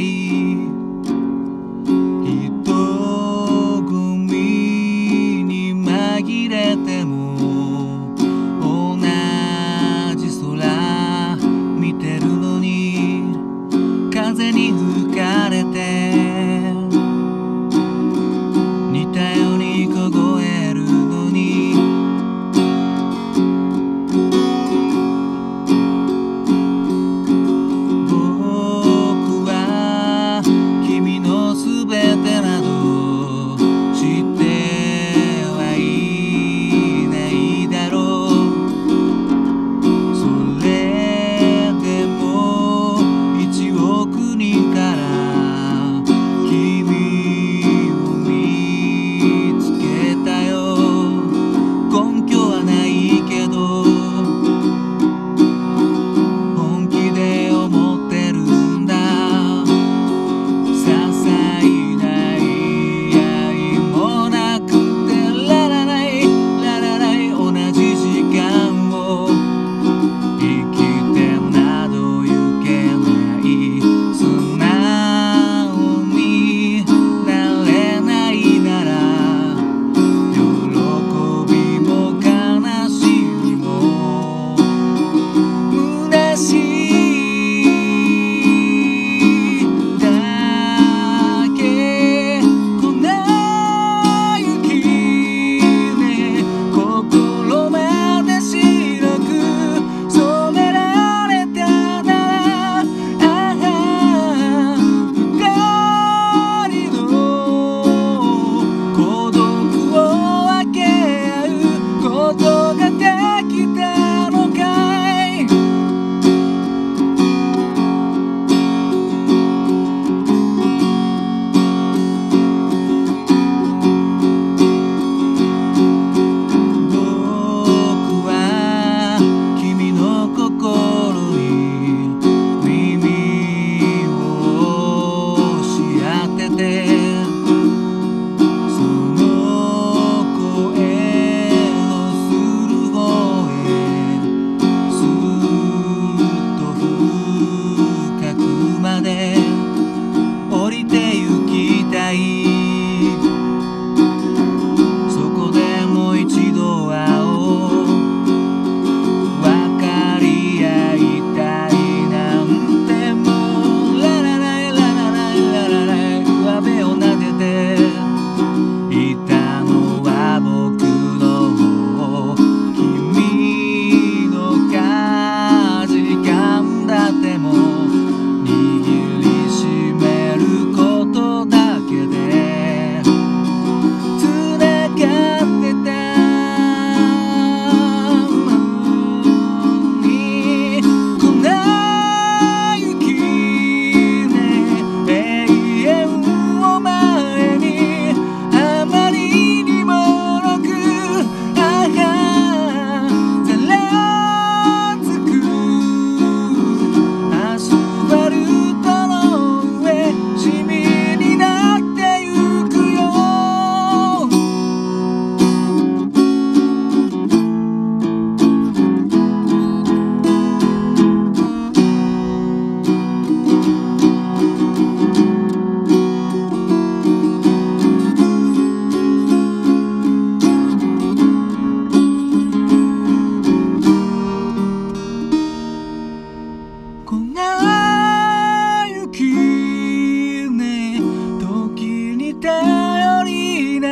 違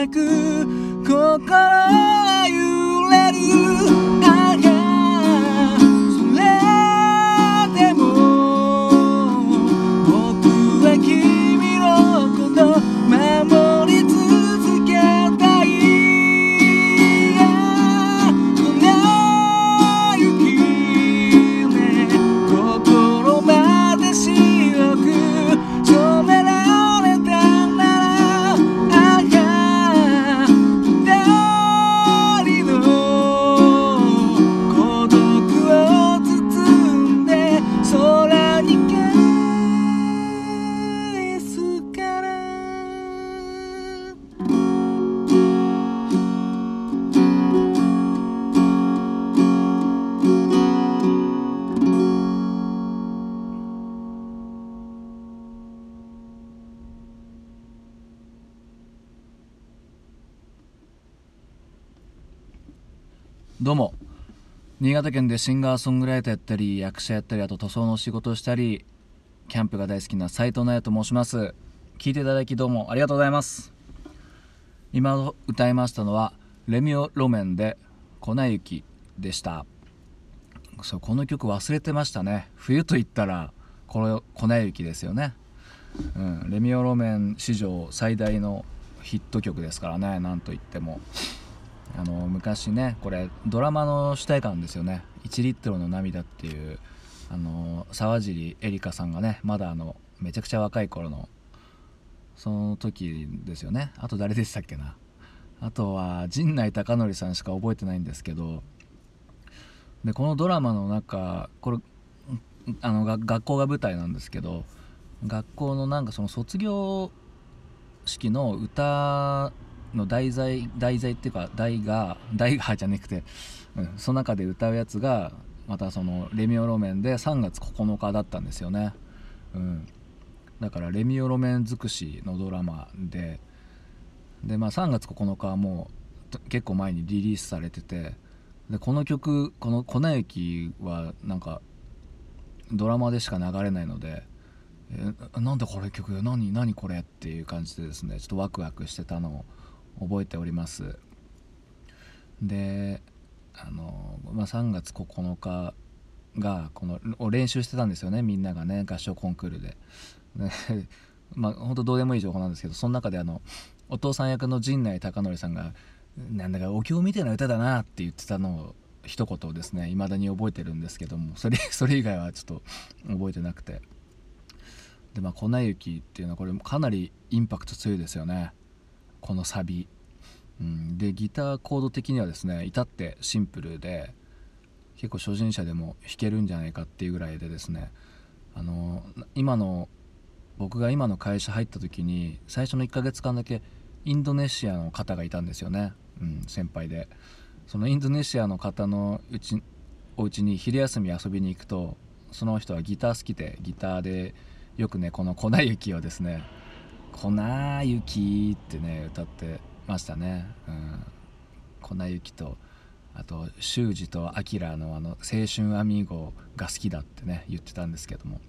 く心揺れる。どうも。新潟県でシンガーソングライターやったり役者やったりあと塗装の仕事をしたりキャンプが大好きな斉藤奈也と申します。聞いていただきどうもありがとうございます。今歌いましたのはレミオ路面で粉雪でした。そうこの曲忘れてましたね。冬と言ったらこれ粉雪ですよね、うん、レミオ路面史上最大のヒット曲ですからねなんといっても。あの昔ねこれドラマの主題歌なんですよね「1リットルの涙」っていうあの沢尻エリカさんがねまだあのめちゃくちゃ若い頃のその時ですよね。あと誰でしたっけな。あとは陣内孝則さんしか覚えてないんですけどでこのドラマの中これあの学校が舞台なんですけど学校のなんかその卒業式の歌の題材題材っていうか題が題がじゃなくて、うん、その中で歌うやつがまたそのレミオロメンで3月9日だったんですよね、うん、だからレミオロメン尽くしのドラマでで、まあ、3月9日はもう結構前にリリースされててでこの曲この「粉雪」はなんかドラマでしか流れないのでえなんでこれ曲何何これっていう感じでですねちょっとワクワクしてたの覚えております。であの、まあ、3月9日がこのを練習してたんですよねみんながね合唱コンクールで。まあ本当どうでもいい情報なんですけどその中であのお父さん役の陣内孝則さんがなんだかお経みたいな歌だなって言ってたのを一言をですね未だに覚えてるんですけどもそれ それ以外はちょっと覚えてなくて。でまあ粉雪っていうのはこれかなりインパクト強いですよね。このサビ、うん、でギターコード的にはですね至ってシンプルで結構初心者でも弾けるんじゃないかっていうぐらいでですねあの今の僕が今の会社入った時に最初の1ヶ月間だけインドネシアの方がいたんですよね、うん、先輩で。そのインドネシアの方のうちお家に昼休み遊びに行くとその人はギター好きでギターでよくねこの「粉雪」をですね「粉雪」ってね歌ってましたね、うん、粉雪とあと修二と明のあの「青春アミーゴ」が好きだってね言ってたんですけども。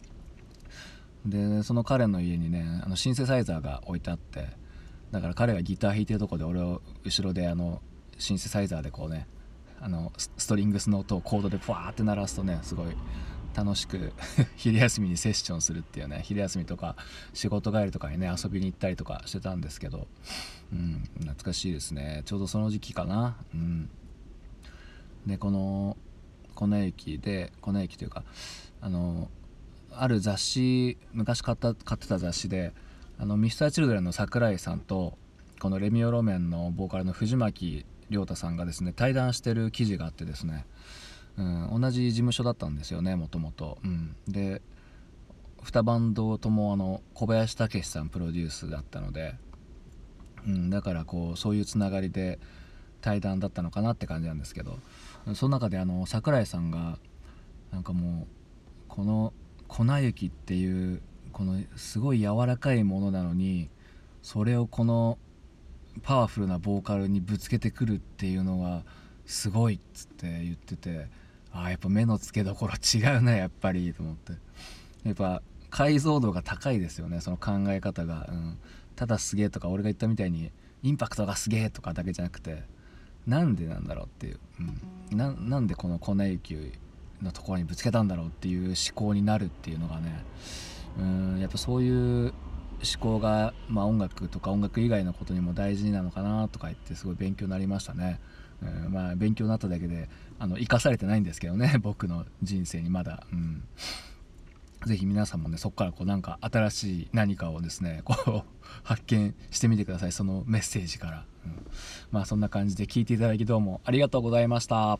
でその彼の家にねあのシンセサイザーが置いてあってだから彼がギター弾いてるとこで俺を後ろであのシンセサイザーでこうねあのストリングスの音をコードでふわーって鳴らすとねすごい楽しく 昼休みにセッションするっていうね昼休みとか仕事帰りとかにね遊びに行ったりとかしてたんですけど、うん、懐かしいですね。ちょうどその時期かな、うん、でこの粉雪で粉雪というかあのある雑誌昔買った買ってた雑誌であの Mr.Children の桜井さんとこのレミオロメンのボーカルの藤巻亮太さんがですね対談してる記事があってですねうん、同じ事務所だったんですよねもともと。うん。で2バンドともあの小林武史さんプロデュースだったので、うん、だからこうそういうつながりで対談だったのかなって感じなんですけど。その中であの桜井さんがなんかもうこの粉雪っていうこのすごい柔らかいものなのにそれをこのパワフルなボーカルにぶつけてくるっていうのがすごいっつって言っててああやっぱ目の付けどころ違うなやっぱりと思って。やっぱ解像度が高いですよねその考え方が、うん、ただすげえとか俺が言ったみたいにインパクトがすげえとかだけじゃなくてなんでなんだろうっていう、うん、ななんでこの粉雪のところにぶつけたんだろうっていう思考になるっていうのがねうんやっぱそういう思考が、まあ、音楽とか音楽以外のことにも大事なのかなとか言ってすごい勉強になりましたね。うん、まあ勉強になっただけであの生かされてないんですけどね 僕の人生にまだ、うん、ぜひ皆さんもねそこからこうなんか新しい何かをですねこう発見してみてください。そのメッセージから、うん、まあそんな感じで聞いていただきどうもありがとうございました。